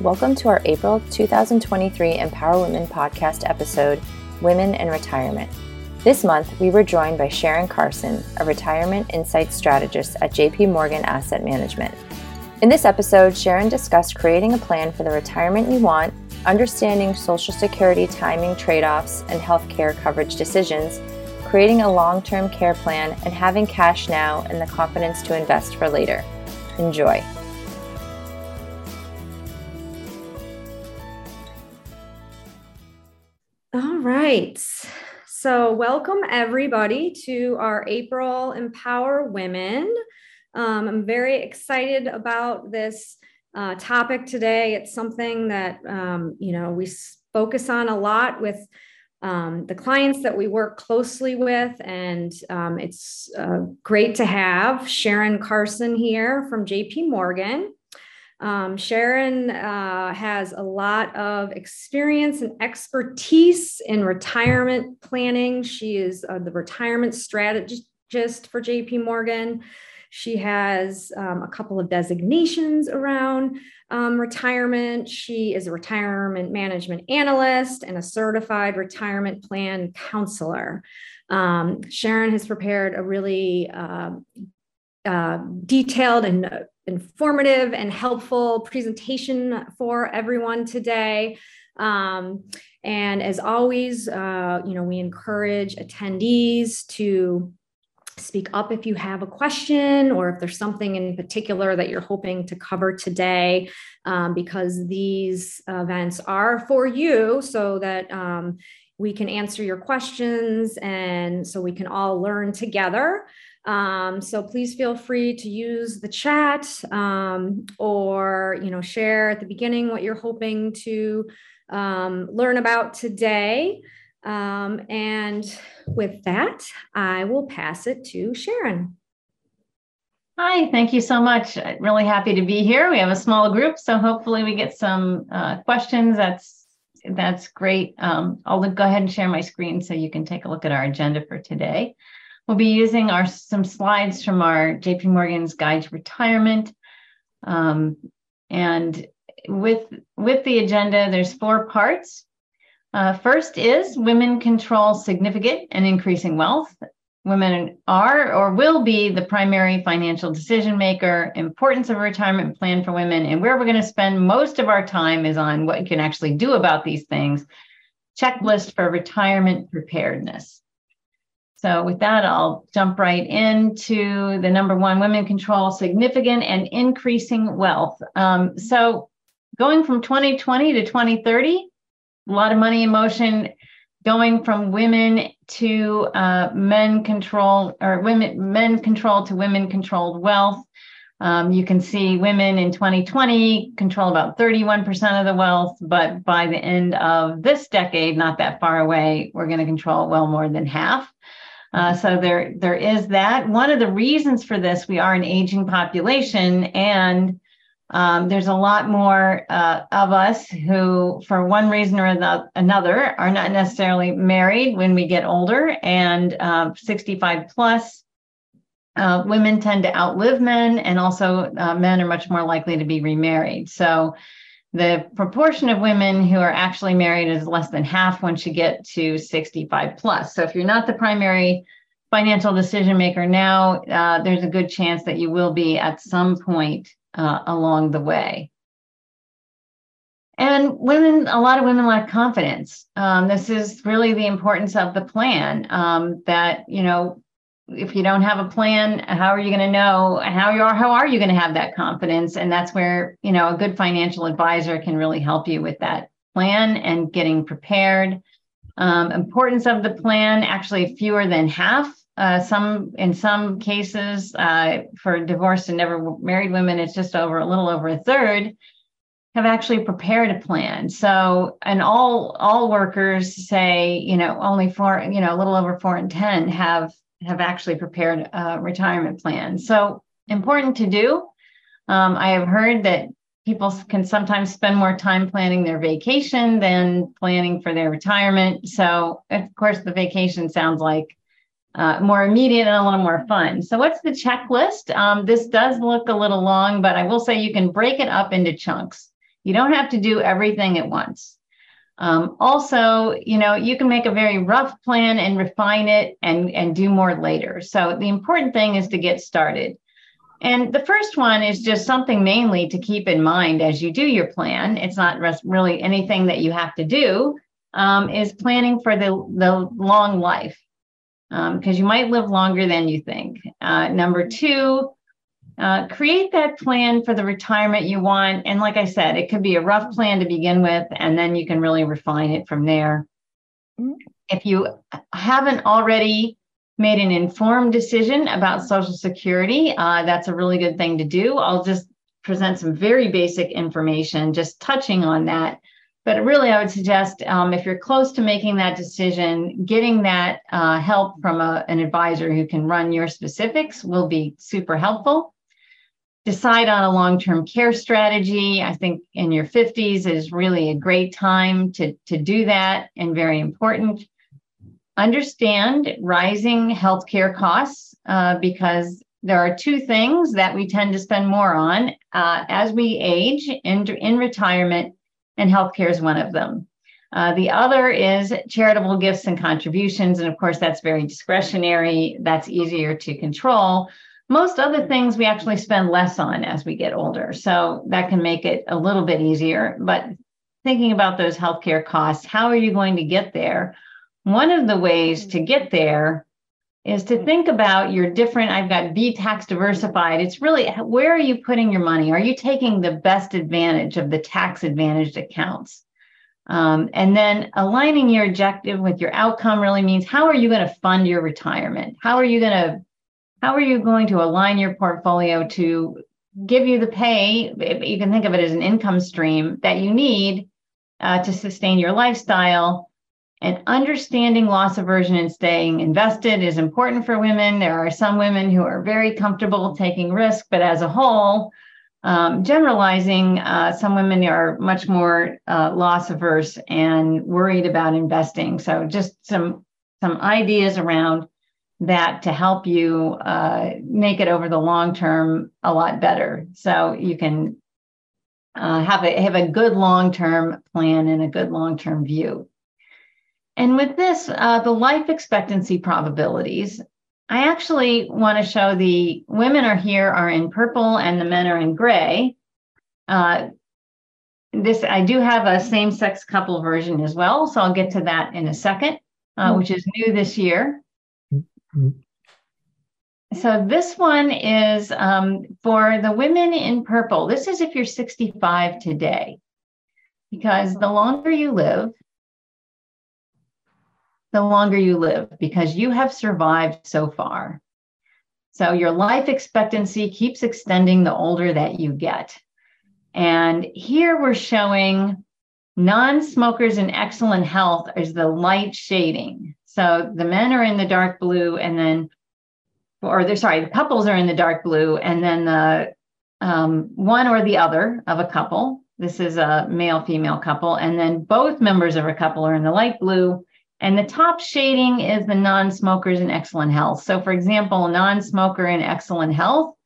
Welcome to our April 2023 Empower Women podcast episode, Women in Retirement. This month, we were joined by Sharon Carson, a retirement insight strategist at JP Morgan Asset Management. In this episode, Sharon discussed creating a plan for the retirement you want, understanding Social Security timing trade offs and healthcare coverage decisions, creating a long term care plan, and having cash now and the confidence to invest for later. Enjoy. All right. So, welcome everybody to our April Empower Women. Um, I'm very excited about this uh, topic today. It's something that um, you know we focus on a lot with um, the clients that we work closely with, and um, it's uh, great to have Sharon Carson here from JP Morgan. Um, Sharon uh, has a lot of experience and expertise in retirement planning. She is uh, the retirement strategist for JP Morgan. She has um, a couple of designations around um, retirement. She is a retirement management analyst and a certified retirement plan counselor. Um, Sharon has prepared a really uh, uh, detailed and informative and helpful presentation for everyone today. Um, and as always, uh, you know, we encourage attendees to speak up if you have a question or if there's something in particular that you're hoping to cover today, um, because these events are for you so that um, we can answer your questions and so we can all learn together. Um, so please feel free to use the chat um, or you know share at the beginning what you're hoping to um, learn about today. Um, and with that, I will pass it to Sharon. Hi, thank you so much. Really happy to be here. We have a small group, so hopefully we get some uh, questions. That's that's great. Um, I'll go ahead and share my screen so you can take a look at our agenda for today. We'll be using our some slides from our JP Morgan's Guide to Retirement. Um, and with, with the agenda, there's four parts. Uh, first is women control significant and increasing wealth. Women are or will be the primary financial decision maker, importance of a retirement plan for women, and where we're going to spend most of our time is on what you can actually do about these things. Checklist for retirement preparedness. So, with that, I'll jump right into the number one women control significant and increasing wealth. Um, so, going from 2020 to 2030, a lot of money in motion going from women to uh, men control or women men control to women controlled wealth um, you can see women in 2020 control about 31% of the wealth, but by the end of this decade, not that far away, we're going to control well more than half. Uh, so there, there is that. One of the reasons for this, we are an aging population, and um, there's a lot more uh, of us who, for one reason or another, are not necessarily married when we get older, and uh, 65 plus. Uh, women tend to outlive men, and also uh, men are much more likely to be remarried. So, the proportion of women who are actually married is less than half once you get to 65 plus. So if you're not the primary financial decision maker now, uh, there's a good chance that you will be at some point uh, along the way. And women, a lot of women lack confidence. Um, this is really the importance of the plan um, that, you know, if you don't have a plan how are you going to know? How you are how are you going to have that confidence? And that's where you know a good financial advisor can really help you with that plan and getting prepared. Um, importance of the plan actually fewer than half uh, some in some cases uh, for divorced and never married women it's just over a little over a third have actually prepared a plan. So and all all workers say you know only four you know a little over four and ten have have actually prepared a retirement plan. So important to do. Um, I have heard that people can sometimes spend more time planning their vacation than planning for their retirement. So, of course, the vacation sounds like uh, more immediate and a little more fun. So, what's the checklist? Um, this does look a little long, but I will say you can break it up into chunks. You don't have to do everything at once. Um, also, you know, you can make a very rough plan and refine it and, and do more later. So the important thing is to get started. And the first one is just something mainly to keep in mind as you do your plan. It's not really anything that you have to do, um, is planning for the, the long life because um, you might live longer than you think. Uh, number two, uh, create that plan for the retirement you want. And like I said, it could be a rough plan to begin with, and then you can really refine it from there. Mm-hmm. If you haven't already made an informed decision about Social Security, uh, that's a really good thing to do. I'll just present some very basic information, just touching on that. But really, I would suggest um, if you're close to making that decision, getting that uh, help from a, an advisor who can run your specifics will be super helpful. Decide on a long term care strategy. I think in your 50s is really a great time to, to do that and very important. Understand rising healthcare costs uh, because there are two things that we tend to spend more on uh, as we age in, in retirement and healthcare is one of them. Uh, the other is charitable gifts and contributions. And of course, that's very discretionary, that's easier to control. Most other things we actually spend less on as we get older. So that can make it a little bit easier. But thinking about those healthcare costs, how are you going to get there? One of the ways to get there is to think about your different i've got be tax diversified it's really where are you putting your money are you taking the best advantage of the tax advantaged accounts um, and then aligning your objective with your outcome really means how are you going to fund your retirement how are you going to how are you going to align your portfolio to give you the pay you can think of it as an income stream that you need uh, to sustain your lifestyle and understanding loss aversion and staying invested is important for women. There are some women who are very comfortable taking risk, but as a whole, um, generalizing, uh, some women are much more uh, loss averse and worried about investing. So, just some some ideas around that to help you uh, make it over the long term a lot better. So you can uh, have a have a good long term plan and a good long term view. And with this, uh, the life expectancy probabilities, I actually want to show the women are here are in purple and the men are in gray. Uh, this I do have a same-sex couple version as well, so I'll get to that in a second, uh, mm-hmm. which is new this year. So this one is um, for the women in purple. This is if you're 65 today, because the longer you live, the longer you live because you have survived so far. So your life expectancy keeps extending the older that you get. And here we're showing non smokers in excellent health is the light shading. So the men are in the dark blue, and then, or they're sorry, the couples are in the dark blue, and then the um, one or the other of a couple. This is a male female couple, and then both members of a couple are in the light blue, and the top shading is the non smokers in excellent health. So, for example, non smoker in excellent health,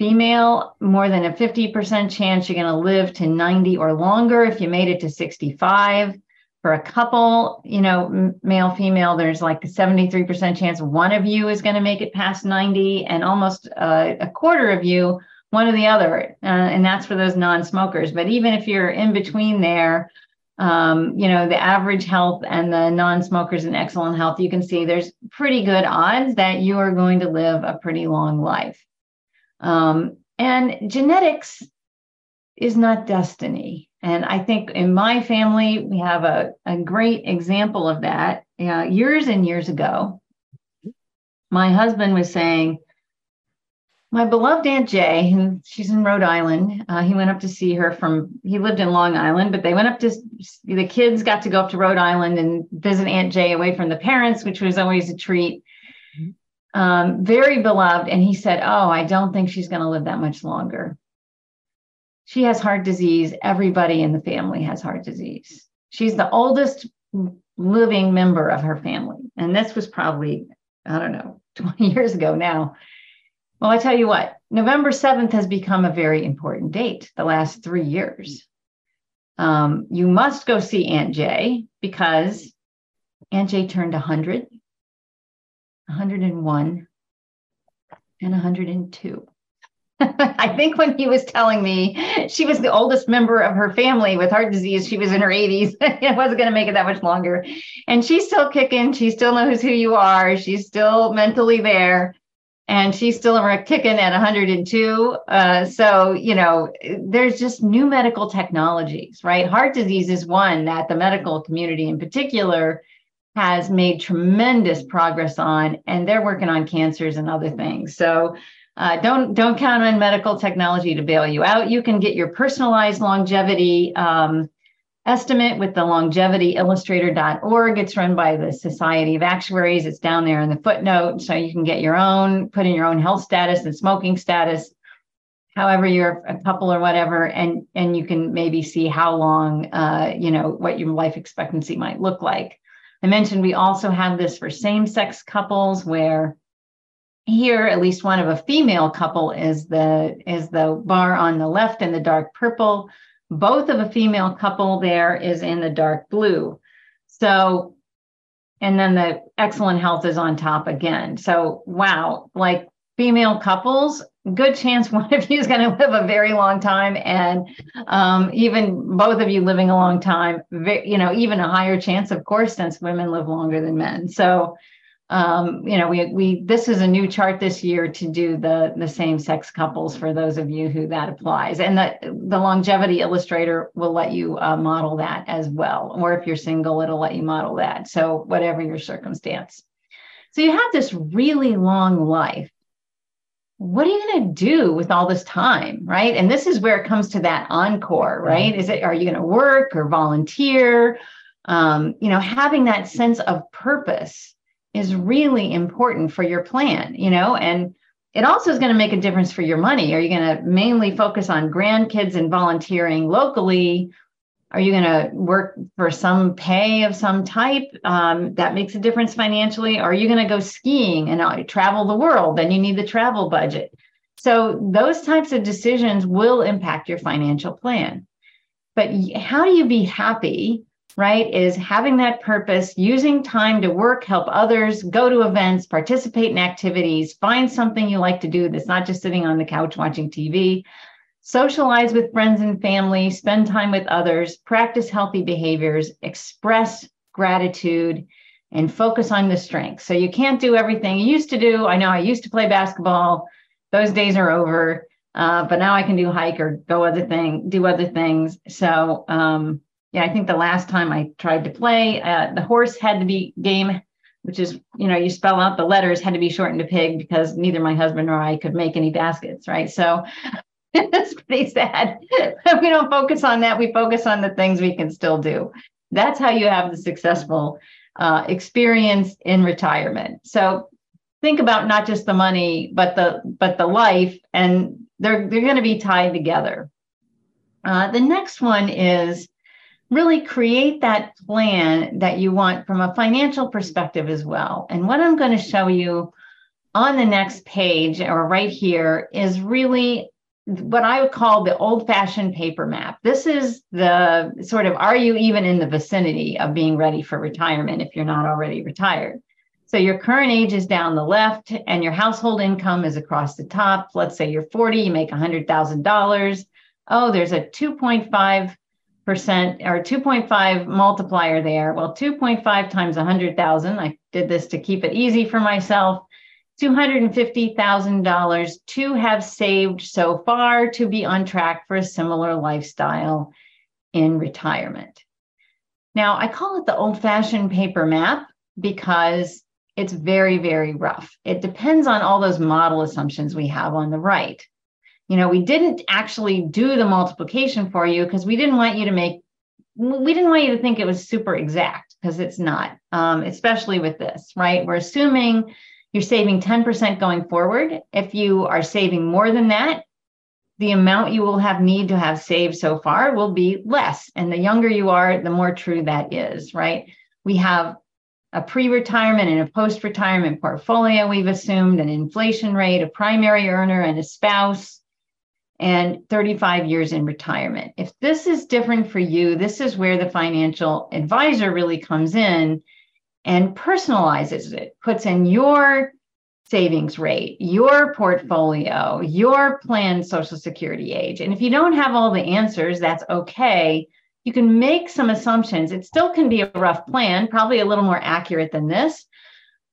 female, more than a 50% chance you're going to live to 90 or longer if you made it to 65. For a couple, you know, male, female, there's like a 73% chance one of you is going to make it past 90, and almost uh, a quarter of you, one or the other. Uh, and that's for those non smokers. But even if you're in between there, um, you know, the average health and the non-smokers in excellent health, you can see there's pretty good odds that you are going to live a pretty long life. Um, and genetics is not destiny. And I think in my family, we have a, a great example of that. Uh, years and years ago, my husband was saying, my beloved Aunt Jay, who she's in Rhode Island, uh, he went up to see her from, he lived in Long Island, but they went up to, the kids got to go up to Rhode Island and visit Aunt Jay away from the parents, which was always a treat. Mm-hmm. Um, very beloved. And he said, Oh, I don't think she's going to live that much longer. She has heart disease. Everybody in the family has heart disease. She's the oldest living member of her family. And this was probably, I don't know, 20 years ago now. Well, I tell you what, November 7th has become a very important date the last three years. Um, you must go see Aunt Jay because Aunt Jay turned 100, 101, and 102. I think when he was telling me she was the oldest member of her family with heart disease, she was in her 80s. it wasn't going to make it that much longer. And she's still kicking. She still knows who you are. She's still mentally there. And she's still kicking at 102. Uh, so, you know, there's just new medical technologies, right? Heart disease is one that the medical community in particular has made tremendous progress on, and they're working on cancers and other things. So, uh, don't don't count on medical technology to bail you out. You can get your personalized longevity um, estimate with the longevityillustrator.org. It's run by the Society of Actuaries. It's down there in the footnote, so you can get your own, put in your own health status and smoking status, however you're a couple or whatever, and and you can maybe see how long, uh, you know, what your life expectancy might look like. I mentioned we also have this for same-sex couples where here at least one of a female couple is the is the bar on the left in the dark purple. Both of a female couple there is in the dark blue. So and then the excellent health is on top again. So wow like female couples good chance one of you is going to live a very long time and um, even both of you living a long time you know even a higher chance of course since women live longer than men. So um, you know, we we this is a new chart this year to do the the same sex couples for those of you who that applies, and the the longevity illustrator will let you uh, model that as well, or if you're single, it'll let you model that. So whatever your circumstance. So you have this really long life. What are you going to do with all this time, right? And this is where it comes to that encore, right? Is it are you going to work or volunteer? Um, you know, having that sense of purpose is really important for your plan, you know, and it also is going to make a difference for your money. Are you going to mainly focus on grandkids and volunteering locally? Are you going to work for some pay of some type um, that makes a difference financially? Are you going to go skiing and uh, travel the world? Then you need the travel budget. So, those types of decisions will impact your financial plan. But how do you be happy right? Is having that purpose, using time to work, help others, go to events, participate in activities, find something you like to do that's not just sitting on the couch watching TV, socialize with friends and family, spend time with others, practice healthy behaviors, express gratitude, and focus on the strengths. So you can't do everything you used to do. I know I used to play basketball, those days are over. Uh, but now I can do hike or go other thing, do other things. So um, yeah, I think the last time I tried to play, uh, the horse had to be game, which is, you know, you spell out the letters had to be shortened to pig because neither my husband nor I could make any baskets, right? So it's pretty sad. we don't focus on that. We focus on the things we can still do. That's how you have the successful uh, experience in retirement. So think about not just the money, but the but the life, and they're they're going to be tied together. Uh, the next one is really create that plan that you want from a financial perspective as well. And what I'm going to show you on the next page or right here is really what I would call the old fashioned paper map. This is the sort of are you even in the vicinity of being ready for retirement if you're not already retired? So your current age is down the left and your household income is across the top. Let's say you're 40, you make $100,000. Oh, there's a 2.5 percent or 2.5 multiplier there. Well, 2.5 times 100,000, I did this to keep it easy for myself, $250,000 to have saved so far to be on track for a similar lifestyle in retirement. Now, I call it the old fashioned paper map because it's very, very rough. It depends on all those model assumptions we have on the right you know, we didn't actually do the multiplication for you because we didn't want you to make, we didn't want you to think it was super exact because it's not, um, especially with this, right? We're assuming you're saving 10% going forward. If you are saving more than that, the amount you will have need to have saved so far will be less. And the younger you are, the more true that is, right? We have a pre retirement and a post retirement portfolio, we've assumed an inflation rate, a primary earner, and a spouse, and 35 years in retirement. If this is different for you, this is where the financial advisor really comes in and personalizes it, puts in your savings rate, your portfolio, your planned social security age. And if you don't have all the answers, that's okay. You can make some assumptions. It still can be a rough plan, probably a little more accurate than this,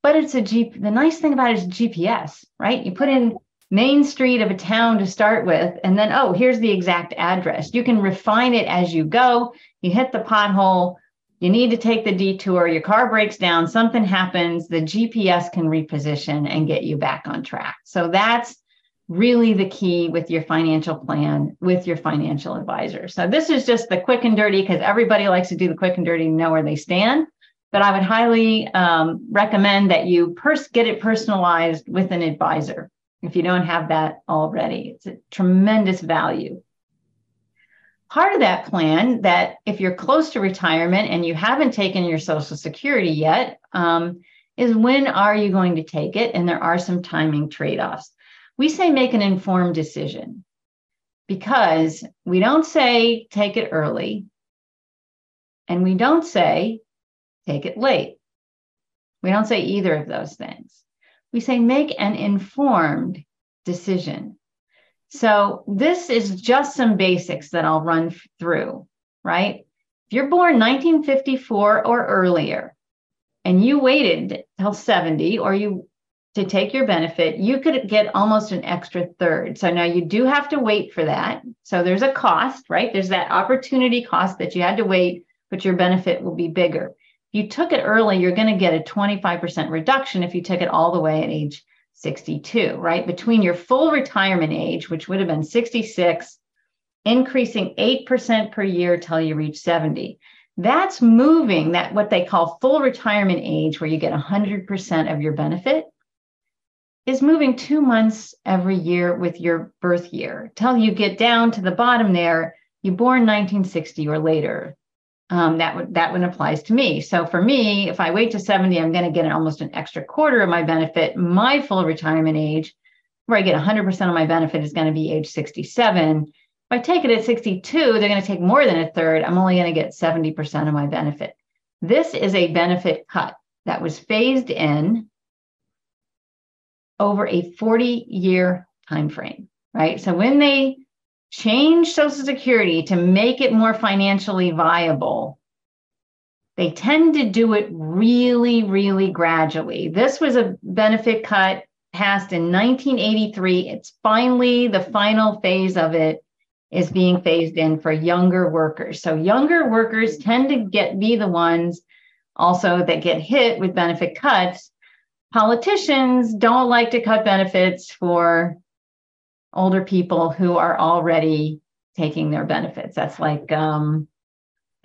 but it's a G. The nice thing about it is GPS, right? You put in main street of a town to start with, and then, oh, here's the exact address. You can refine it as you go. You hit the pothole, you need to take the detour, your car breaks down, something happens, the GPS can reposition and get you back on track. So that's really the key with your financial plan with your financial advisor. So this is just the quick and dirty because everybody likes to do the quick and dirty and know where they stand. But I would highly um, recommend that you pers- get it personalized with an advisor if you don't have that already. It's a tremendous value. Part of that plan that if you're close to retirement and you haven't taken your social security yet um, is when are you going to take it? And there are some timing trade-offs. We say make an informed decision because we don't say take it early and we don't say take it late. We don't say either of those things we say make an informed decision so this is just some basics that I'll run through, right? If you're born 1954 or earlier and you waited till 70 or you to take your benefit, you could get almost an extra third. So now you do have to wait for that. So there's a cost, right? There's that opportunity cost that you had to wait, but your benefit will be bigger. You took it early, you're going to get a 25% reduction if you took it all the way at age 62, right? Between your full retirement age, which would have been 66, increasing 8% per year till you reach 70. That's moving that what they call full retirement age, where you get 100% of your benefit, is moving two months every year with your birth year till you get down to the bottom there. You born 1960 or later um, that would that one applies to me. So for me, if I wait to 70, I'm going to get almost an extra quarter of my benefit. My full retirement age, where I get 100% of my benefit, is going to be age 67. If I take it at 62, they're going to take more than a third. I'm only going to get 70% of my benefit. This is a benefit cut that was phased in over a 40 year time frame, right? So when they change Social Security to make it more financially viable, they tend to do it really, really gradually. This was a benefit cut passed in 1983. It's finally the final phase of it is being phased in for younger workers. So younger workers tend to get be the ones also that get hit with benefit cuts. Politicians don't like to cut benefits for older people who are already taking their benefits. That's like, um,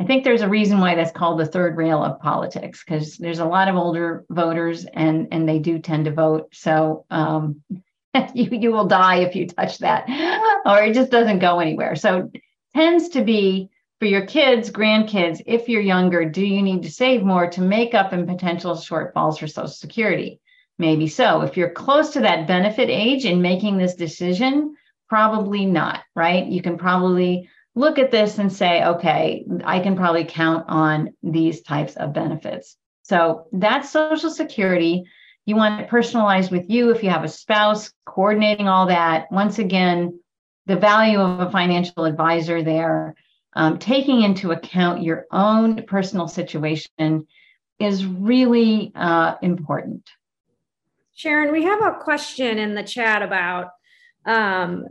I think there's a reason why that's called the third rail of politics because there's a lot of older voters and and they do tend to vote. So um, you you will die if you touch that, or it just doesn't go anywhere. So tends to be for your kids, grandkids. If you're younger, do you need to save more to make up in potential shortfalls for Social Security? Maybe so. If you're close to that benefit age and making this decision, probably not, right? You can probably look at this and say, okay, I can probably count on these types of benefits. So that's Social Security. You want it personalized with you if you have a spouse, coordinating all that. Once again, the value of a financial advisor there, um, taking into account your own personal situation is really uh, important. Sharon, we have a question in the chat about um,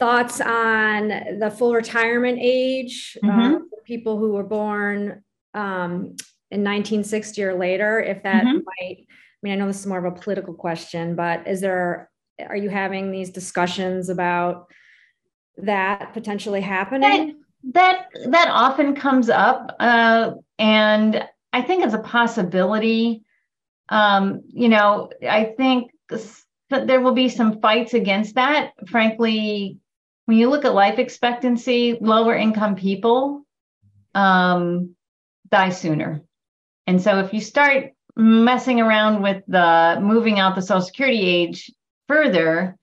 thoughts on the full retirement age uh, mm-hmm. for people who were born um, in 1960 or later. If that mm-hmm. might, I mean, I know this is more of a political question, but is there, are you having these discussions about that potentially happening? That that, that often comes up, uh, and I think it's a possibility um, you know, I think that there will be some fights against that. Frankly, when you look at life expectancy, lower income people um, die sooner. And so if you start messing around with the moving out the social security age further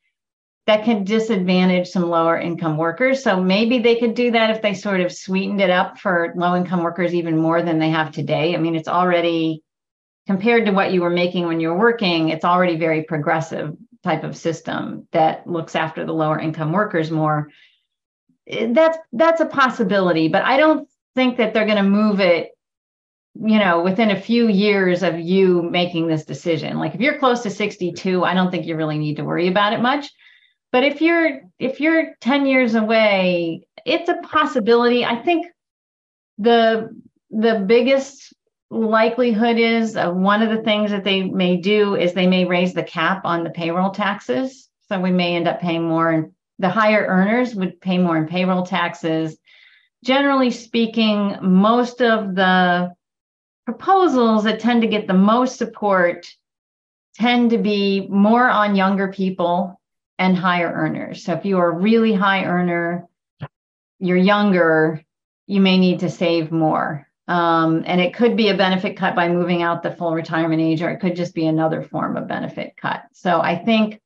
that can disadvantage some lower income workers. So maybe they could do that if they sort of sweetened it up for low income workers even more than they have today. I mean, it's already compared to what you were making when you were working, it's already very progressive type of system that looks after the lower income workers more. Eh, that's that's a possibility, but I don't think that they're going to move it you know within a few years of you making this decision. Like if you're close to 62 i don't think you really need to worry about it much. But if you're if you're 10 years away it's a possibility. I think the the biggest likelihood is uh, one of the things that they may do is they may raise the cap on the payroll taxes so we may end up paying more and the higher earners would pay more in payroll taxes generally speaking most of the proposals that tend to get the most support tend to be more on younger people and higher earners. So if you are a really high earner, you're younger, you may need to save more. Um, and it could be a benefit cut by moving out the full retirement age, or it could just be another form of benefit cut. So I think,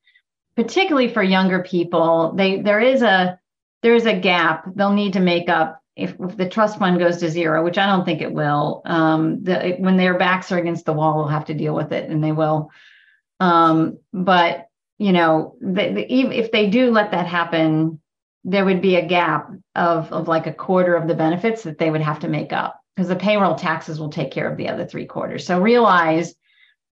particularly for younger people, they there is a there is a gap. They'll need to make up if, if the trust fund goes to zero, which I don't think it will. Um, the, when their backs are against the wall, they'll have to deal with it, and they will. Um, but you know, the, the, if they do let that happen, there would be a gap of, of like a quarter of the benefits that they would have to make up because the payroll taxes will take care of the other three quarters. So realize,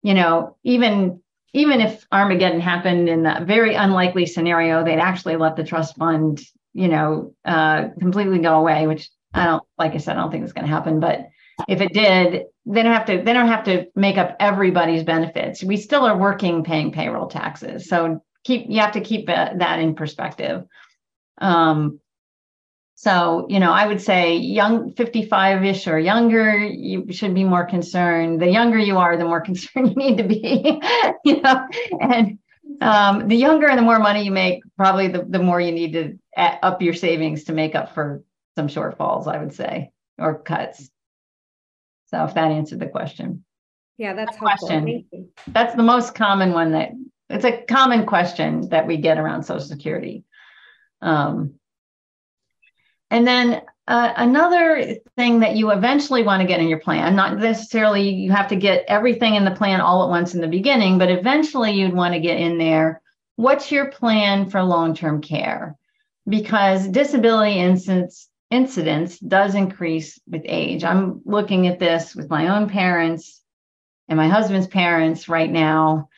you know, even even if Armageddon happened in a very unlikely scenario, they'd actually let the trust fund, you know, uh, completely go away, which I don't, like I said, I don't think it's going to happen. But if it did, they don't have to they don't have to make up everybody's benefits. We still are working paying payroll taxes. So keep you have to keep that in perspective. Um, so, you know, I would say young 55-ish or younger, you should be more concerned. The younger you are, the more concerned you need to be, you know, and um, the younger and the more money you make, probably the, the more you need to up your savings to make up for some shortfalls, I would say, or cuts. So if that answered the question. Yeah, that's question. That's the most common one that it's a common question that we get around Social Security. Um, and then uh, another thing that you eventually want to get in your plan, not necessarily you have to get everything in the plan all at once in the beginning, but eventually you'd want to get in there. What's your plan for long term care? Because disability incidents incidence does increase with age. I'm looking at this with my own parents and my husband's parents right now,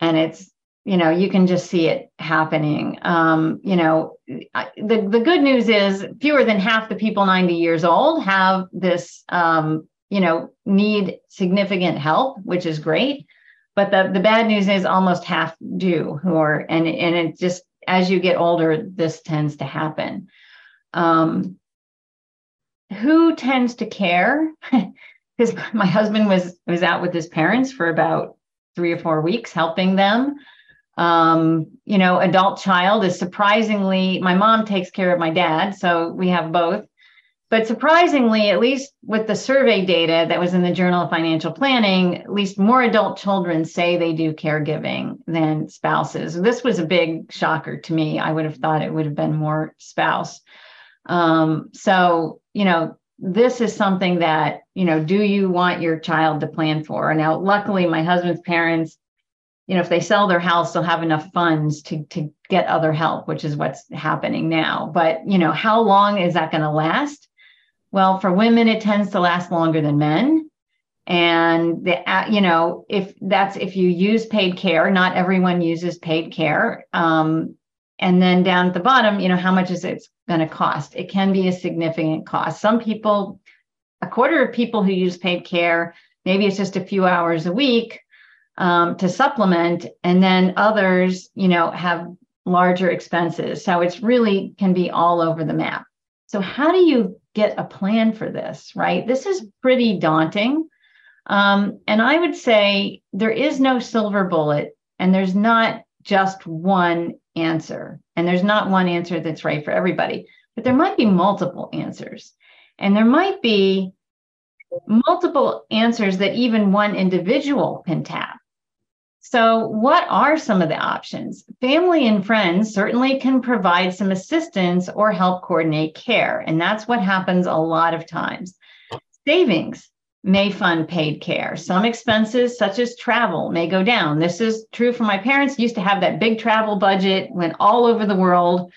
and it's you know you can just see it happening. Um, you know, the the good news is fewer than half the people 90 years old have this um, you know need significant help, which is great. But the the bad news is almost half do who are and and it just as you get older, this tends to happen. Um, who tends to care? Because my husband was was out with his parents for about three or four weeks, helping them. Um, you know, adult child is surprisingly, my mom takes care of my dad, so we have both. But surprisingly, at least with the survey data that was in the Journal of Financial Planning, at least more adult children say they do caregiving than spouses. This was a big shocker to me. I would have thought it would have been more spouse. Um, so, you know, this is something that, you know, do you want your child to plan for? Now, luckily, my husband's parents, you know, if they sell their house, they'll have enough funds to, to get other help, which is what's happening now. But, you know, how long is that going to last? Well, for women, it tends to last longer than men. And the, you know, if that's if you use paid care, not everyone uses paid care. Um, and then down at the bottom, you know, how much is it going to cost? It can be a significant cost. Some people, a quarter of people who use paid care, maybe it's just a few hours a week um, to supplement, and then others, you know, have larger expenses. So it's really can be all over the map. So how do you get a plan for this? Right, this is pretty daunting, um, and I would say there is no silver bullet, and there's not just one answer. And there's not one answer that's right for everybody, but there might be multiple answers. And there might be multiple answers that even one individual can tap. So, what are some of the options? Family and friends certainly can provide some assistance or help coordinate care. And that's what happens a lot of times. Savings may fund paid care. Some expenses, such as travel, may go down. This is true for my parents, used to have that big travel budget, went all over the world.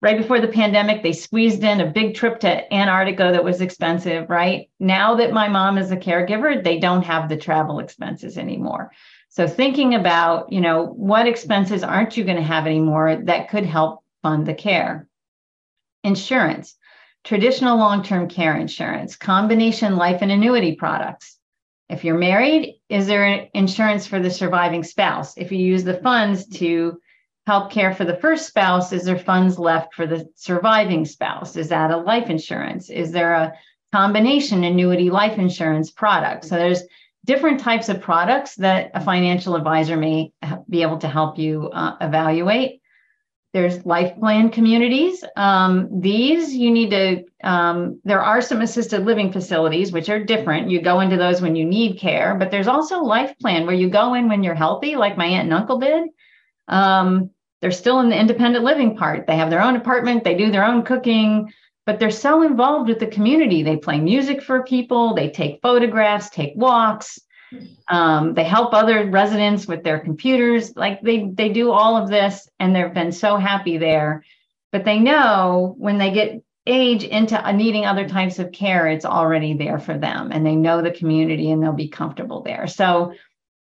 Right before the pandemic, they squeezed in a big trip to Antarctica that was expensive, right? Now that my mom is a caregiver, they don't have the travel expenses anymore. So thinking about, you know, what expenses aren't you going to have anymore that could help fund the care? Insurance, traditional long-term care insurance, combination life and annuity products. If you're married, is there insurance for the surviving spouse? If you use the funds to help care for the first spouse, is there funds left for the surviving spouse? Is that a life insurance? Is there a combination annuity life insurance product? So there's different types of products that a financial advisor may be able to help you uh, evaluate. There's life plan communities. Um, these you need to, um, there are some assisted living facilities, which are different. You go into those when you need care, but there's also life plan where you go in when you're healthy, like my aunt and uncle did. Um, they're still in the independent living part. They have their own apartment, they do their own cooking, but they're so involved with the community. They play music for people, they take photographs, take walks. Um, they help other residents with their computers. Like they they do all of this, and they've been so happy there. But they know when they get age into needing other types of care, it's already there for them, and they know the community, and they'll be comfortable there. So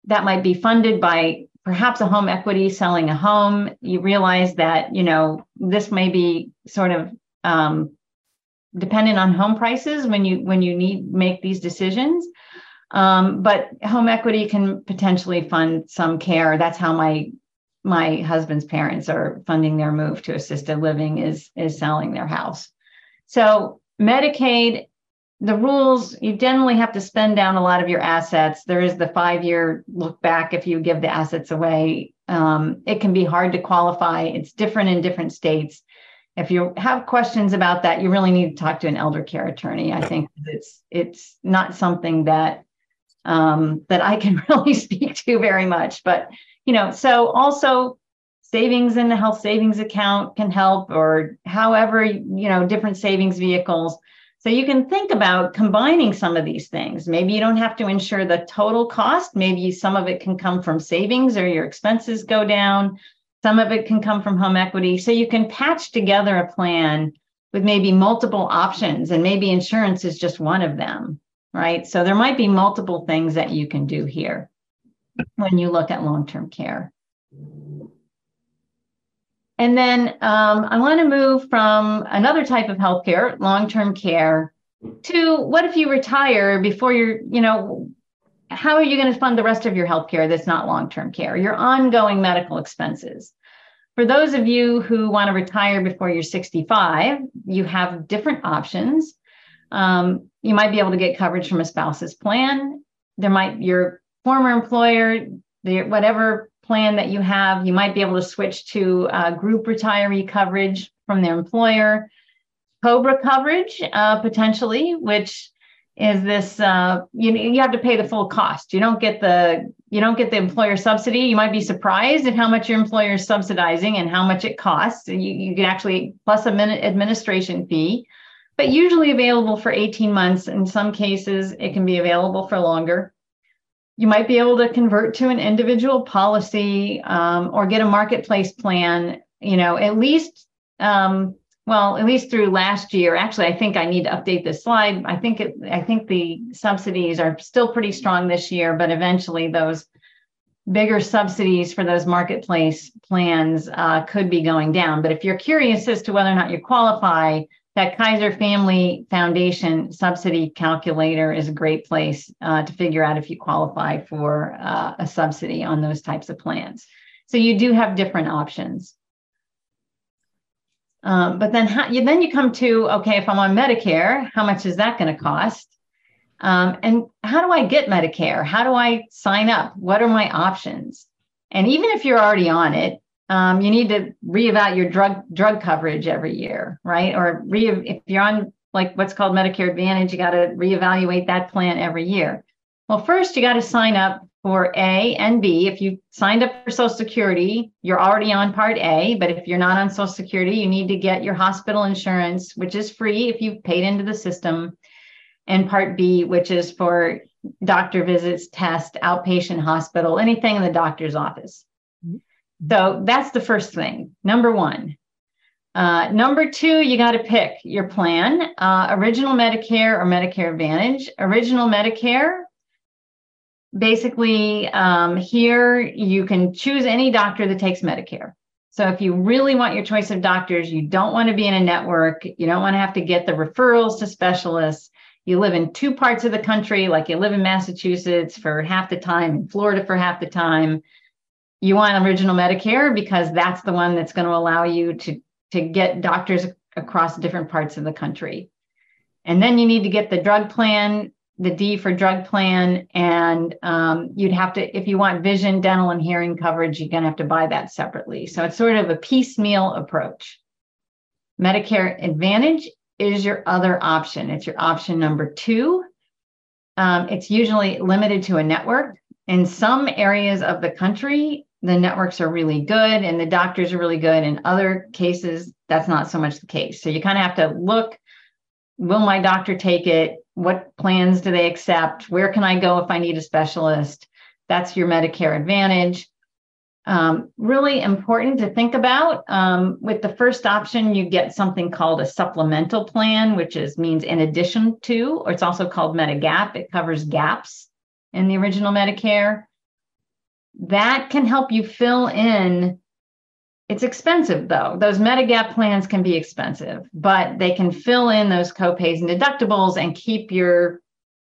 that might be funded by perhaps a home equity selling a home. You realize that you know this may be sort of um, dependent on home prices when you when you need make these decisions. Um, but home equity can potentially fund some care. That's how my my husband's parents are funding their move to assisted living is is selling their house. So medicaid the rules you generally have to spend down a lot of your assets. There is the five year look back if you give the assets away. Um, it can be hard to qualify. It's different in different states if you have questions about that, you really need to talk to an elder care attorney. I think it's it's not something that um, that I can really speak to very much. But you know, so also savings in the health savings account can help, or however you know different savings vehicles. So you can think about combining some of these things. Maybe you don't have to insure the total cost. Maybe some of it can come from savings or your expenses go down. Some of it can come from home equity. So you can patch together a plan with maybe multiple options, and maybe insurance is just one of them, right? So there might be multiple things that you can do here when you look at long term care. And then um, I want to move from another type of healthcare, long term care, to what if you retire before you're, you know, how are you going to fund the rest of your healthcare that's not long-term care, your ongoing medical expenses? For those of you who want to retire before you're 65, you have different options. Um, you might be able to get coverage from a spouse's plan. There might your former employer, the, whatever plan that you have, you might be able to switch to uh, group retiree coverage from their employer. COBRA coverage, uh, potentially, which is this uh, you you have to pay the full cost. You don't get the you don't get the employer subsidy. You might be surprised at how much your employer is subsidizing and how much it costs. You you can actually plus a minute administration fee, but usually available for 18 months. In some cases, it can be available for longer. You might be able to convert to an individual policy um, or get a marketplace plan. You know, at least um, well, at least through last year. Actually, I think I need to update this slide. I think it, I think the subsidies are still pretty strong this year, but eventually those bigger subsidies for those marketplace plans uh, could be going down. But if you're curious as to whether or not you qualify, that Kaiser Family Foundation subsidy calculator is a great place uh, to figure out if you qualify for uh, a subsidy on those types of plans. So you do have different options. Um, but then, how, you, then you come to okay, if I'm on Medicare, how much is that going to cost? Um, and how do I get Medicare? How do I sign up? What are my options? And even if you're already on it, um, you need to reevaluate your drug drug coverage every year, right? Or re- if you're on like what's called Medicare Advantage. You got to reevaluate that plan every year. Well, first, you got to sign up for A and B. If you signed up for Social Security, you're already on Part A. But if you're not on Social Security, you need to get your hospital insurance, which is free if you've paid into the system, and Part B, which is for doctor visits, test, outpatient hospital, anything in the doctor's office. So that's the first thing. Number one. Uh, number two, you got to pick your plan uh, original Medicare or Medicare Advantage. Original Medicare, basically, um, here you can choose any doctor that takes Medicare. So if you really want your choice of doctors, you don't want to be in a network, you don't want to have to get the referrals to specialists. You live in two parts of the country, like you live in Massachusetts for half the time, in Florida for half the time you want original Medicare because that's the one that's going to allow you to to get doctors across different parts of the country. And then you need to get the drug plan, the D for drug plan, and um, you'd have to, if you want vision, dental, and hearing coverage, you're going to have to buy that separately. So it's sort of a piecemeal approach. Medicare Advantage is your other option. It's your option number two. Um, it's usually limited to a network. In some areas of the country, the networks are really good and the doctors are really good. In other cases, that's not so much the case. So you kind of have to look will my doctor take it? What plans do they accept? Where can I go if I need a specialist? That's your Medicare Advantage. Um, really important to think about. Um, with the first option, you get something called a supplemental plan, which is means in addition to, or it's also called Medigap. It covers gaps in the original Medicare that can help you fill in it's expensive though. Those medigap plans can be expensive but they can fill in those copays and deductibles and keep your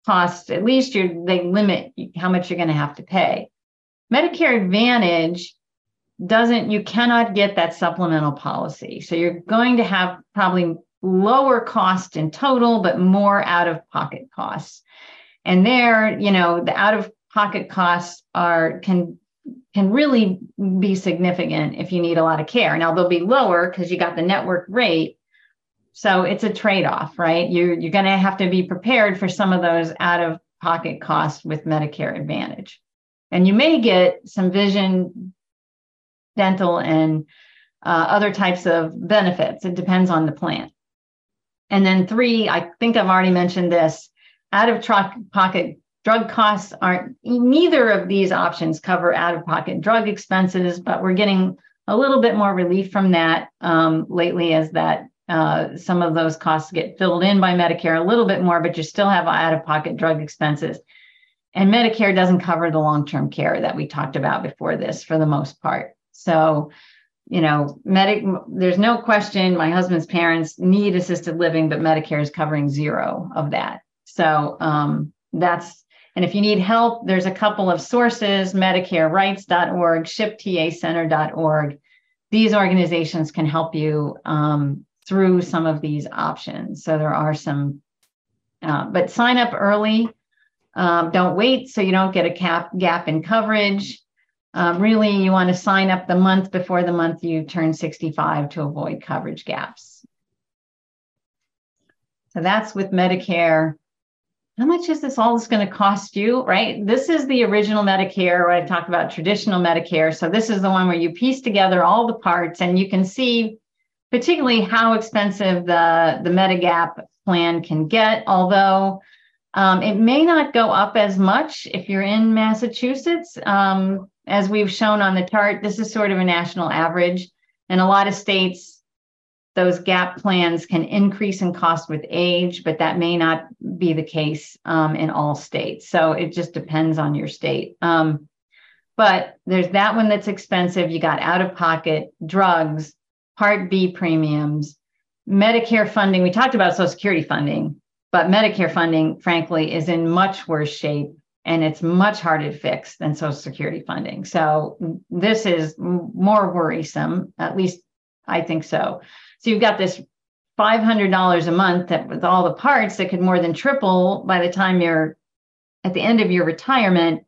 costs at least you they limit how much you're going to have to pay. Medicare advantage doesn't you cannot get that supplemental policy. So you're going to have probably lower cost in total but more out of pocket costs. And there you know the out of pocket costs are can can really be significant if you need a lot of care. Now they'll be lower because you got the network rate. So it's a trade-off, right? You're you're going to have to be prepared for some of those out-of-pocket costs with Medicare Advantage. And you may get some vision, dental, and uh, other types of benefits. It depends on the plan. And then three, I think I've already mentioned this out of pocket Drug costs aren't, neither of these options cover out of pocket drug expenses, but we're getting a little bit more relief from that um, lately as that uh, some of those costs get filled in by Medicare a little bit more, but you still have out of pocket drug expenses. And Medicare doesn't cover the long term care that we talked about before this for the most part. So, you know, medic, there's no question my husband's parents need assisted living, but Medicare is covering zero of that. So um, that's and if you need help, there's a couple of sources MedicareRights.org, ShipTACenter.org. These organizations can help you um, through some of these options. So there are some, uh, but sign up early. Um, don't wait so you don't get a cap, gap in coverage. Um, really, you want to sign up the month before the month you turn 65 to avoid coverage gaps. So that's with Medicare how much is this all this going to cost you right? This is the original medicare where i talked about traditional medicare. So this is the one where you piece together all the parts and you can see particularly how expensive the the medigap plan can get although um, it may not go up as much if you're in massachusetts. Um, as we've shown on the chart this is sort of a national average. And a lot of states those gap plans can increase in cost with age, but that may not be the case um, in all states. So it just depends on your state. Um, but there's that one that's expensive. You got out of pocket drugs, Part B premiums, Medicare funding. We talked about Social Security funding, but Medicare funding, frankly, is in much worse shape and it's much harder to fix than Social Security funding. So this is more worrisome, at least I think so. So you've got this $500 a month that with all the parts that could more than triple by the time you're at the end of your retirement.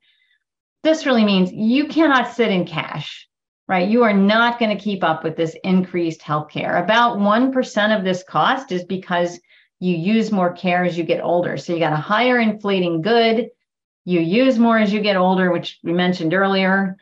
This really means you cannot sit in cash, right? You are not going to keep up with this increased healthcare. About 1% of this cost is because you use more care as you get older. So you got a higher inflating good. You use more as you get older, which we mentioned earlier.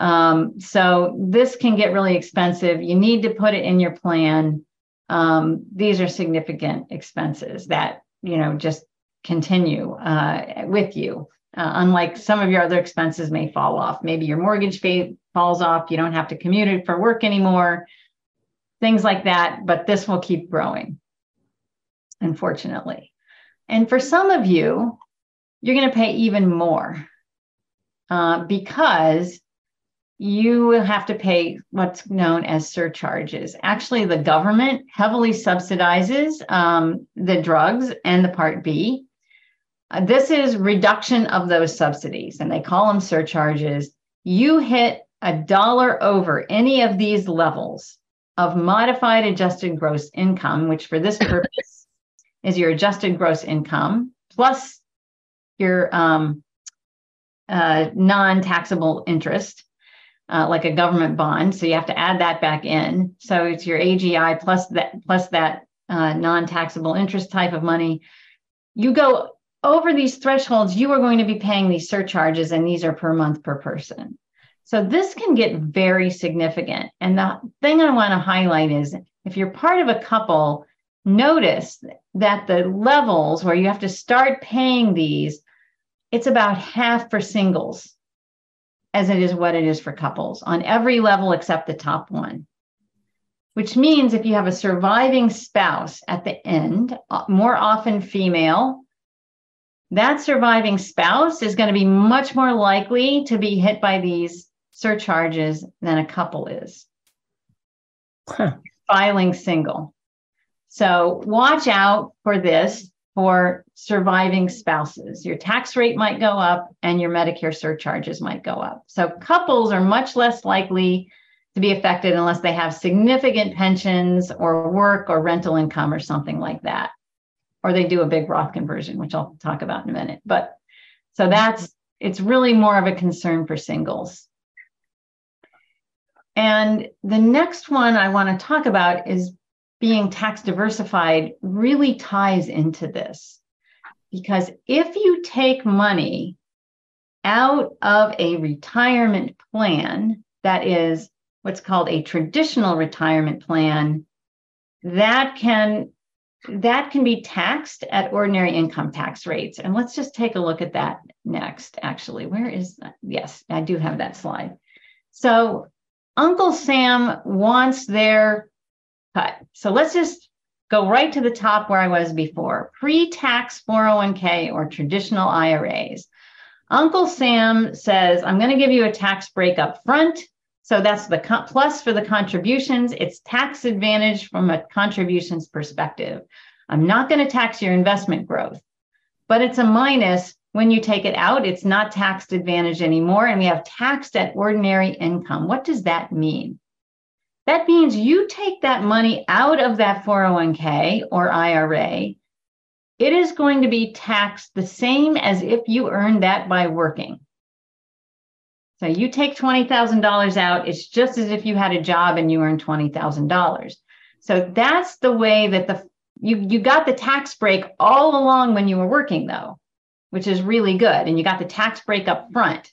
Um, so this can get really expensive. You need to put it in your plan. Um, these are significant expenses that you know just continue uh, with you. Uh, unlike some of your other expenses may fall off. Maybe your mortgage fee falls off. You don't have to commute it for work anymore. Things like that. But this will keep growing unfortunately. And for some of you, you're going to pay even more uh, because you will have to pay what's known as surcharges. Actually, the government heavily subsidizes um, the drugs and the Part B. Uh, this is reduction of those subsidies, and they call them surcharges. You hit a dollar over any of these levels of modified adjusted gross income, which for this purpose is your adjusted gross income plus your um, uh, non-taxable interest, uh, like a government bond. So you have to add that back in. So it's your AGI plus that plus that uh, non-taxable interest type of money. You go over these thresholds, you are going to be paying these surcharges, and these are per month per person. So this can get very significant. And the thing I want to highlight is if you're part of a couple notice that the levels where you have to start paying these, it's about half for singles as it is what it is for couples on every level except the top one. Which means if you have a surviving spouse at the end, uh, more often female, that surviving spouse is going to be much more likely to be hit by these surcharges than a couple is. Huh. Filing single. So watch out for this for surviving spouses. Your tax rate might go up and your Medicare surcharges might go up. So couples are much less likely to be affected unless they have significant pensions or work or rental income or something like that. Or they do a big Roth conversion, which I'll talk about in a minute. But so that's it's really more of a concern for singles. And the next one I want to talk about is being tax diversified really ties into this. Because if you take money out of a retirement plan that is what's called a traditional retirement plan, that can that can be taxed at ordinary income tax rates. And let's just take a look at that next. Actually, where is that? Yes, I do have that slide. So Uncle Sam wants their cut. So let's just go right to the top where I was before pre tax 401k or traditional IRAs. Uncle Sam says, I'm going to give you a tax break up front. So that's the co- plus for the contributions. It's tax advantage from a contributions perspective. I'm not going to tax your investment growth, but it's a minus when you take it out. It's not taxed advantage anymore. And we have taxed at ordinary income. What does that mean? That means you take that money out of that 401k or IRA, it is going to be taxed the same as if you earned that by working. So you take $20,000 out, it's just as if you had a job and you earned $20,000. So that's the way that the you you got the tax break all along when you were working though, which is really good and you got the tax break up front,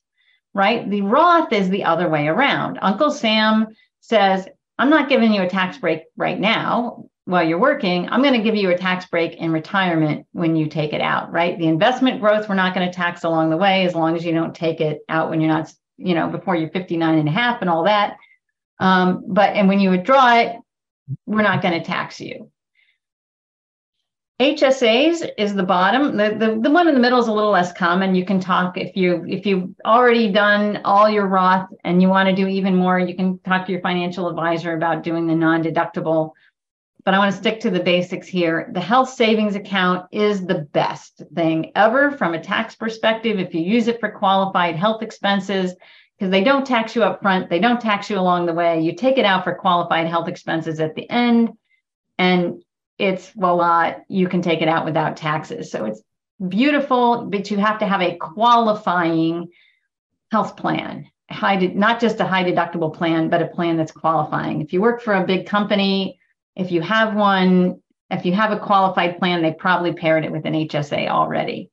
right? The Roth is the other way around. Uncle Sam says, I'm not giving you a tax break right now while you're working. I'm going to give you a tax break in retirement when you take it out, right? The investment growth, we're not going to tax along the way as long as you don't take it out when you're not, you know, before you're 59 and a half and all that. Um, but, and when you withdraw it, we're not going to tax you. HSAs is the bottom. The, the, the one in the middle is a little less common. You can talk if you if you've already done all your Roth and you want to do even more, you can talk to your financial advisor about doing the non-deductible. But I want to stick to the basics here. The health savings account is the best thing ever from a tax perspective. If you use it for qualified health expenses, because they don't tax you up front, they don't tax you along the way. You take it out for qualified health expenses at the end. And it's voila, you can take it out without taxes. So it's beautiful, but you have to have a qualifying health plan. High, de- not just a high deductible plan, but a plan that's qualifying. If you work for a big company, if you have one, if you have a qualified plan, they probably paired it with an HSA already.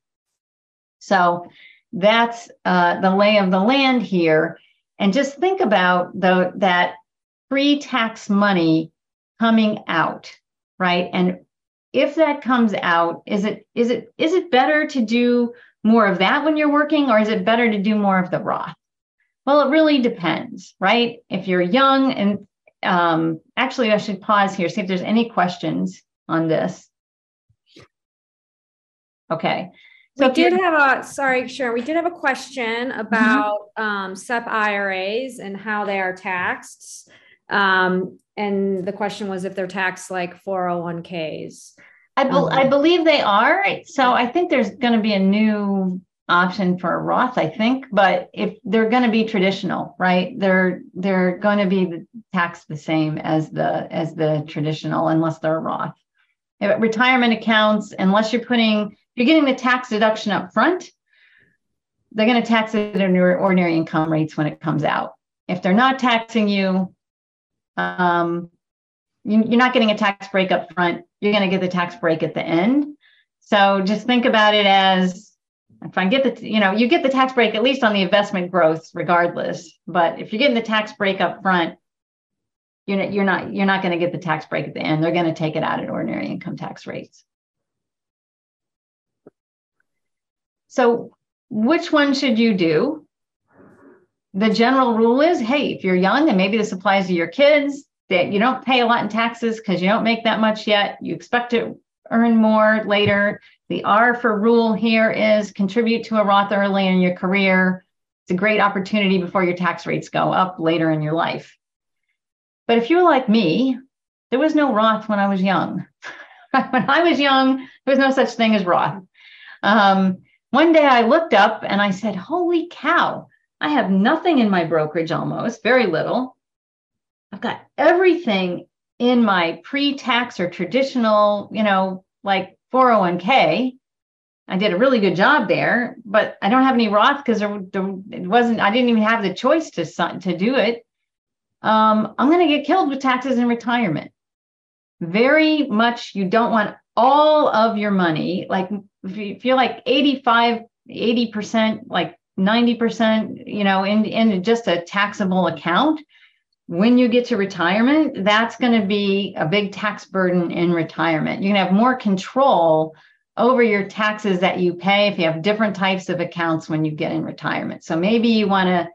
So that's uh, the lay of the land here. And just think about the, that pre-tax money coming out, right? And if that comes out, is it is it is it better to do more of that when you're working, or is it better to do more of the Roth? Well, it really depends, right? If you're young, and um, actually, I should pause here, see if there's any questions on this. Okay. So we did have a sorry, Sharon. We did have a question mm-hmm. about mm-hmm. um, SEP IRAs and how they are taxed. Um, and the question was if they're taxed like 401ks. I, be- um, I believe they are. So I think there's going to be a new option for a Roth, I think, but if they're going to be traditional, right? They're they're going to be taxed the same as the as the traditional unless they're a Roth. If retirement accounts, unless you're putting you're getting the tax deduction up front, they're going to tax it at your ordinary income rates when it comes out. If they're not taxing you, um, you, are not getting a tax break up front. You're going to get the tax break at the end. So just think about it as if I get the, you know, you get the tax break at least on the investment growth, regardless. But if you're getting the tax break up front, you're not, you're not, you're not going to get the tax break at the end. They're going to take it out at ordinary income tax rates. So, which one should you do? The general rule is hey, if you're young, and maybe this applies to your kids, that you don't pay a lot in taxes because you don't make that much yet. You expect to earn more later. The R for rule here is contribute to a Roth early in your career. It's a great opportunity before your tax rates go up later in your life. But if you're like me, there was no Roth when I was young. when I was young, there was no such thing as Roth. Um, one day I looked up and I said, Holy cow, I have nothing in my brokerage almost, very little. I've got everything in my pre tax or traditional, you know, like 401k. I did a really good job there, but I don't have any Roth because there, it wasn't, I didn't even have the choice to, to do it. Um, I'm going to get killed with taxes in retirement. Very much, you don't want all of your money, like if you feel like 85, 80%, like 90%, you know, in, in just a taxable account, when you get to retirement, that's going to be a big tax burden in retirement. Going to have more control over your taxes that you pay if you have different types of accounts when you get in retirement. So maybe you want to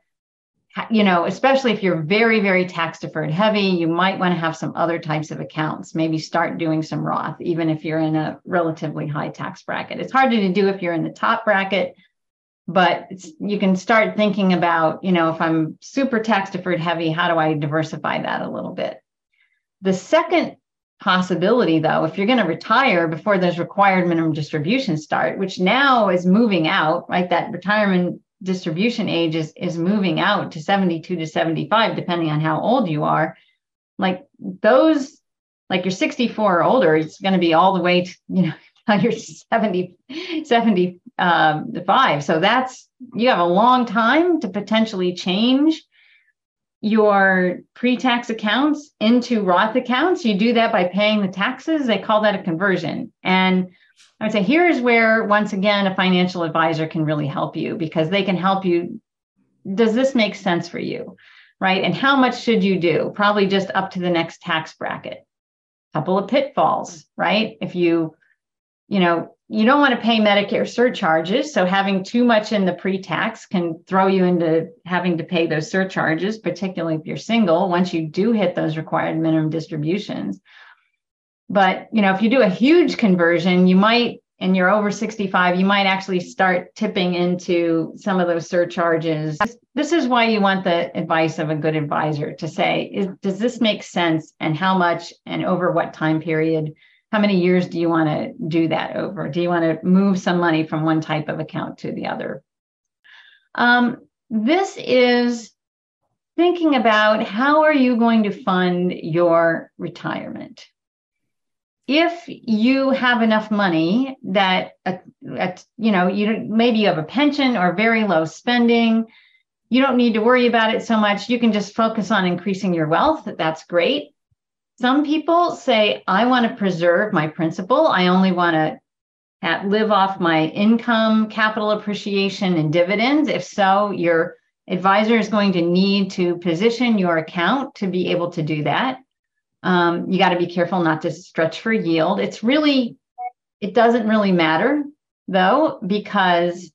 you know, especially if you're very, very tax deferred heavy, you might want to have some other types of accounts. Maybe start doing some Roth, even if you're in a relatively high tax bracket. It's harder to do if you're in the top bracket, but you can start thinking about, you know, if I'm super tax deferred heavy, how do I diversify that a little bit? The second possibility, though, if you're going to retire before those required minimum distributions start, which now is moving out, right? That retirement distribution age is is moving out to 72 to 75 depending on how old you are like those like you're 64 or older it's going to be all the way to you know you're 70 75 um, so that's you have a long time to potentially change your pre-tax accounts into roth accounts you do that by paying the taxes they call that a conversion and I would say here's where, once again, a financial advisor can really help you because they can help you. Does this make sense for you? Right. And how much should you do? Probably just up to the next tax bracket. A couple of pitfalls, right? If you, you know, you don't want to pay Medicare surcharges. So having too much in the pre tax can throw you into having to pay those surcharges, particularly if you're single, once you do hit those required minimum distributions. But you know, if you do a huge conversion, you might, and you're over 65, you might actually start tipping into some of those surcharges. This is why you want the advice of a good advisor to say, is, does this make sense and how much and over what time period? How many years do you want to do that over? Do you want to move some money from one type of account to the other? Um, this is thinking about how are you going to fund your retirement if you have enough money that uh, you know you maybe you have a pension or very low spending you don't need to worry about it so much you can just focus on increasing your wealth that's great Some people say, I want to preserve my principal. I only want to live off my income, capital appreciation, and dividends. If so, your advisor is going to need to position your account to be able to do that. Um, you got to be careful not to stretch for yield. It's really, it doesn't really matter though, because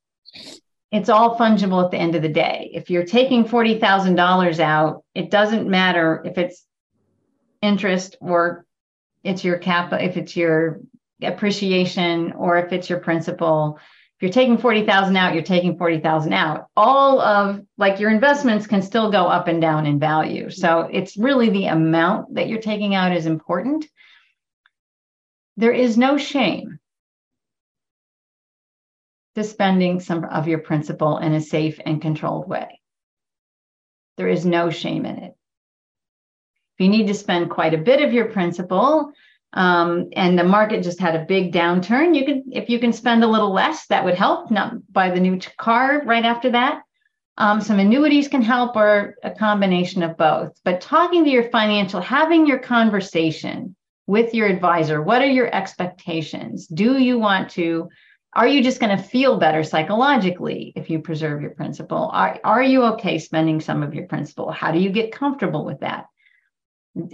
it's all fungible at the end of the day. If you're taking $40,000 out, it doesn't matter if it's interest or it's your cap, if it's your appreciation or if it's your principal. If you're taking 40,000 out, you're taking 40,000 out. All of like your investments can still go up and down in value. So it's really the amount that you're taking out is important. There is no shame to spending some of your principal in a safe and controlled way. There is no shame in it. If you need to spend quite a bit of your principal, um, and the market just had a big downturn, you can, if you can spend a little less, that would help. Not buy the new car right after that. Um, some annuities can help, or a combination of both. But talking to your financial, having your conversation with your advisor, what are your expectations? Do you want to are you just going to feel better psychologically if you preserve your principal? Are, are you okay spending some of your principal? How do you get comfortable with that?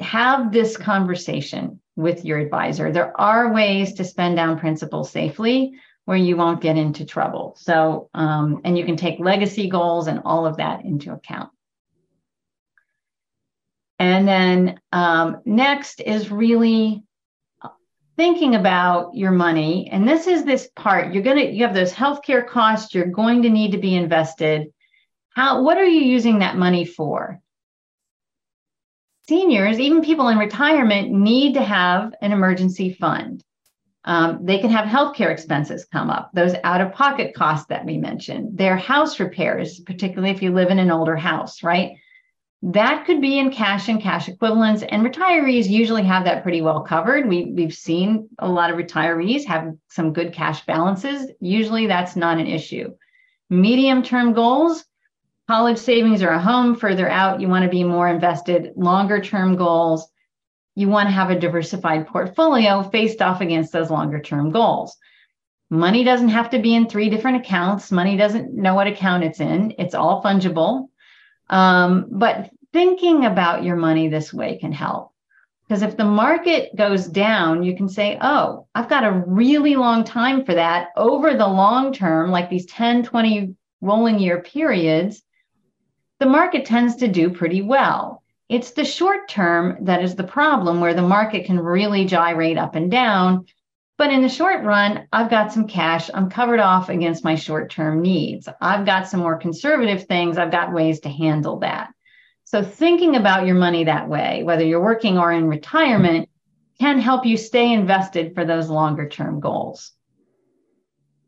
Have this conversation with your advisor. There are ways to spend down principal safely where you won't get into trouble. So, um, and you can take legacy goals and all of that into account. And then um, next is really thinking about your money and this is this part you're going to you have those healthcare costs you're going to need to be invested how what are you using that money for seniors even people in retirement need to have an emergency fund. Um, they can have healthcare expenses come up those out of pocket costs that we mentioned their house repairs particularly if you live in an older house right? That could be in cash and cash equivalents and retirees usually have that pretty well covered. We, we've seen a lot of retirees have some good cash balances. Usually that's not an issue. Medium term goals college savings or a home. Further out you want to be more invested longer term goals. You want to have a diversified portfolio faced off against those longer term goals. Money doesn't have to be in three different accounts. Money doesn't know what account it's in. It's all fungible. Um, but thinking about your money this way can help. Because if the market goes down, you can say, oh, I've got a really long time for that. Over the long term, like these 10, 20 rolling year periods, the market tends to do pretty well. It's the short term that is the problem where the market can really gyrate up and down. But in the short run, I've got some cash. I'm covered off against my short term needs. I've got some more conservative things. I've got ways to handle that. So, thinking about your money that way, whether you're working or in retirement, can help you stay invested for those longer term goals.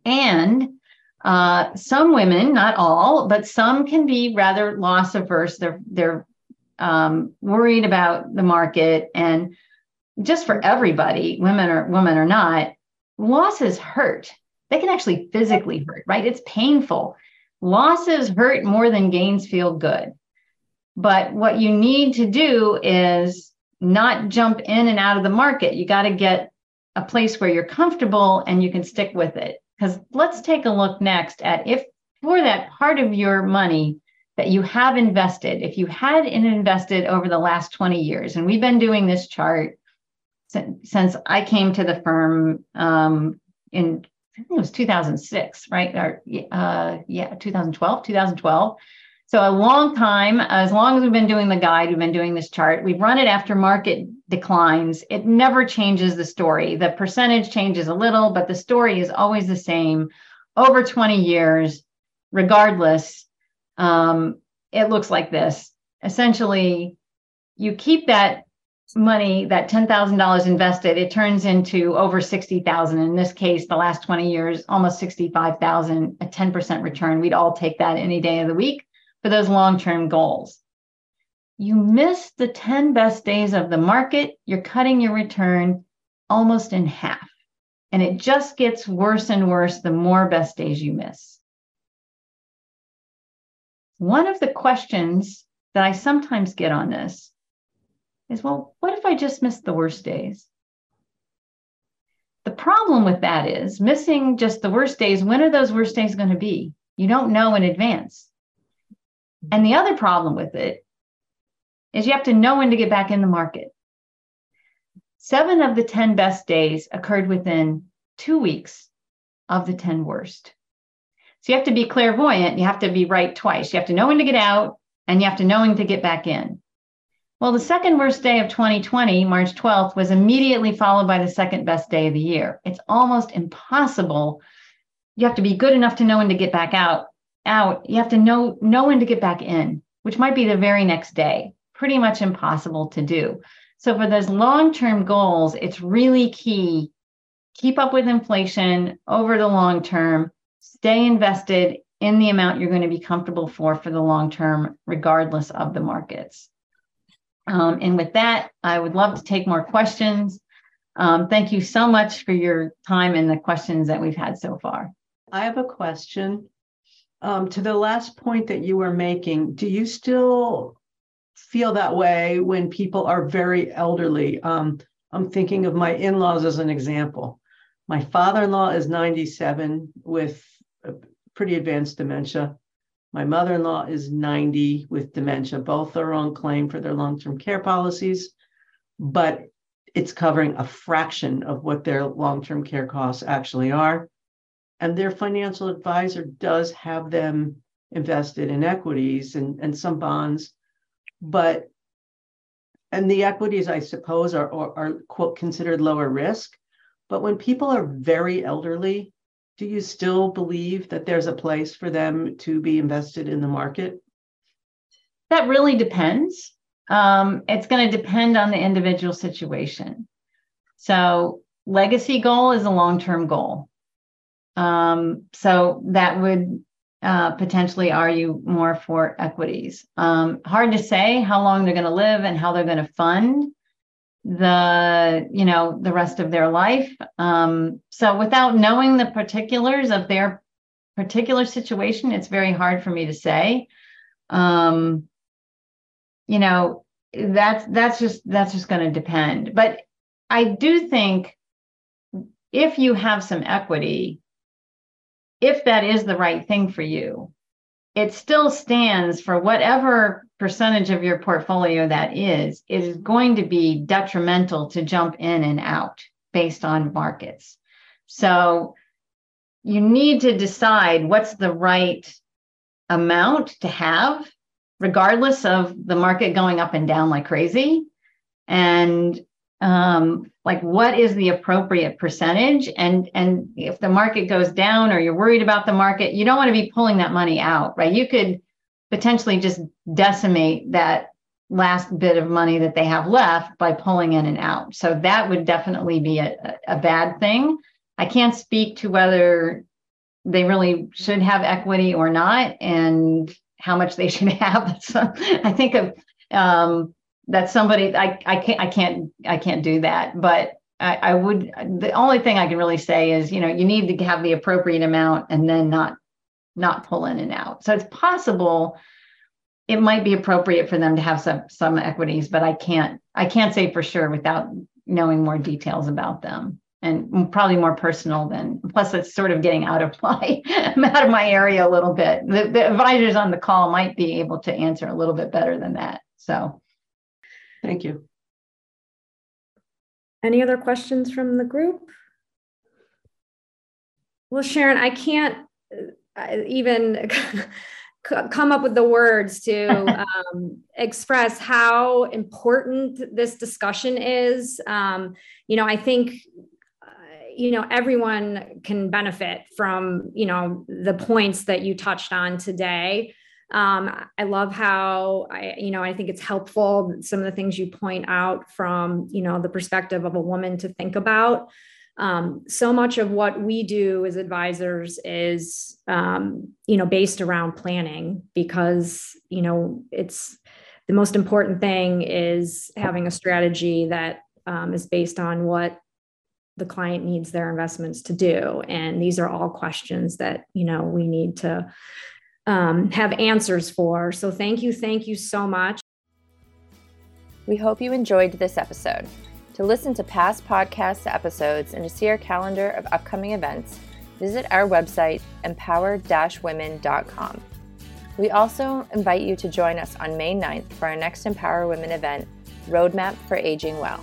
And uh, some women, not all, but some can be rather loss averse. They're, they're um, worried about the market and just for everybody, women or women or not, losses hurt. They can actually physically hurt, right? It's painful. Losses hurt more than gains feel good. But what you need to do is not jump in and out of the market. You got to get a place where you're comfortable and you can stick with it. Because let's take a look next at if for that part of your money that you have invested, if you had invested over the last 20 years, and we've been doing this chart since I came to the firm um, in I think it was 2006, right? Or uh, yeah, 2012, 2012. So a long time, as long as we've been doing the guide, we've been doing this chart. We've run it after market declines. It never changes the story. The percentage changes a little, but the story is always the same. Over 20 years, regardless, um, it looks like this. Essentially, you keep that money, that $10,000 invested, it turns into over 60,000. In this case, the last 20 years, almost 65,000, a 10% return. We'd all take that any day of the week for those long-term goals. You miss the 10 best days of the market, you're cutting your return almost in half. And it just gets worse and worse the more best days you miss. One of the questions that I sometimes get on this is well, what if I just missed the worst days? The problem with that is missing just the worst days. When are those worst days going to be? You don't know in advance. And the other problem with it is you have to know when to get back in the market. Seven of the 10 best days occurred within two weeks of the 10 worst. So you have to be clairvoyant. You have to be right twice. You have to know when to get out and you have to know when to get back in. Well, the second worst day of 2020, March 12th, was immediately followed by the second best day of the year. It's almost impossible. You have to be good enough to know when to get back out. Out. You have to know know when to get back in, which might be the very next day. Pretty much impossible to do. So for those long-term goals, it's really key. Keep up with inflation over the long term. Stay invested in the amount you're going to be comfortable for for the long term, regardless of the markets. Um, and with that, I would love to take more questions. Um, thank you so much for your time and the questions that we've had so far. I have a question. Um, to the last point that you were making, do you still feel that way when people are very elderly? Um, I'm thinking of my in laws as an example. My father in law is 97 with pretty advanced dementia. My mother in law is 90 with dementia. Both are on claim for their long term care policies, but it's covering a fraction of what their long term care costs actually are. And their financial advisor does have them invested in equities and, and some bonds, but and the equities, I suppose, are, are, are quote considered lower risk. But when people are very elderly, do you still believe that there's a place for them to be invested in the market? That really depends. Um, it's going to depend on the individual situation. So, legacy goal is a long term goal. Um, so, that would uh, potentially argue more for equities. Um, hard to say how long they're going to live and how they're going to fund the you know the rest of their life. Um, so without knowing the particulars of their particular situation it's very hard for me to say. Um, you know that's that's just that's just going to depend. But i do think if you have some equity if that is the right thing for you it still stands for whatever percentage of your portfolio that is, it is going to be detrimental to jump in and out based on markets. So you need to decide what's the right amount to have, regardless of the market going up and down like crazy. And um, like what is the appropriate percentage? And and if the market goes down or you're worried about the market you don't want to be pulling that money out right? You could potentially just decimate that last bit of money that they have left by pulling in and out. So that would definitely be a, a bad thing. I can't speak to whether they really should have equity or not and how much they should have. So i think of um, that's somebody I, I can't I can't I can't do that. But I, I would the only thing I can really say is, you know, you need to have the appropriate amount and then not not pull in and out. So it's possible it might be appropriate for them to have some some equities, but I can't I can't say for sure without knowing more details about them and probably more personal than plus it's sort of getting out of my out of my area a little bit the, the advisors on the call might be able to answer a little bit better than that so Thank you. Any other questions from the group? Well, Sharon, I can't uh, even come up with the words to um, express how important this discussion is. Um, you know, I think uh, you know everyone can benefit from you know the points that you touched on today um, I love how I, you know, I think it's helpful some of the things you point out from, you know, the perspective of a woman to think about. Um, so much of what we do as advisors is, um, you know, based around planning because, you know, it's the most important thing is having a strategy that um, is based on what the client needs their investments to do and these are all questions that you know we need to um, have answers for. So thank you, thank you so much. We hope you enjoyed this episode. To listen to past podcast episodes and to see our calendar of upcoming events, visit our website, empower women.com. We also invite you to join us on May 9th for our next Empower Women event, Roadmap for Aging Well.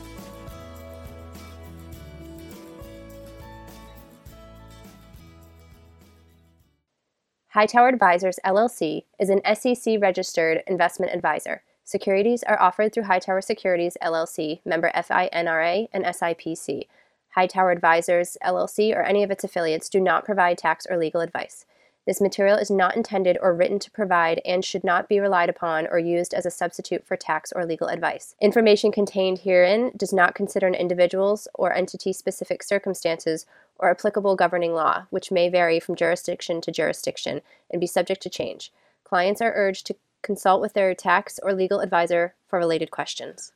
Hightower Advisors LLC is an SEC registered investment advisor. Securities are offered through Hightower Securities LLC, member FINRA and SIPC. Hightower Advisors LLC or any of its affiliates do not provide tax or legal advice. This material is not intended or written to provide and should not be relied upon or used as a substitute for tax or legal advice. Information contained herein does not consider an individual's or entity specific circumstances or applicable governing law, which may vary from jurisdiction to jurisdiction and be subject to change. Clients are urged to consult with their tax or legal advisor for related questions.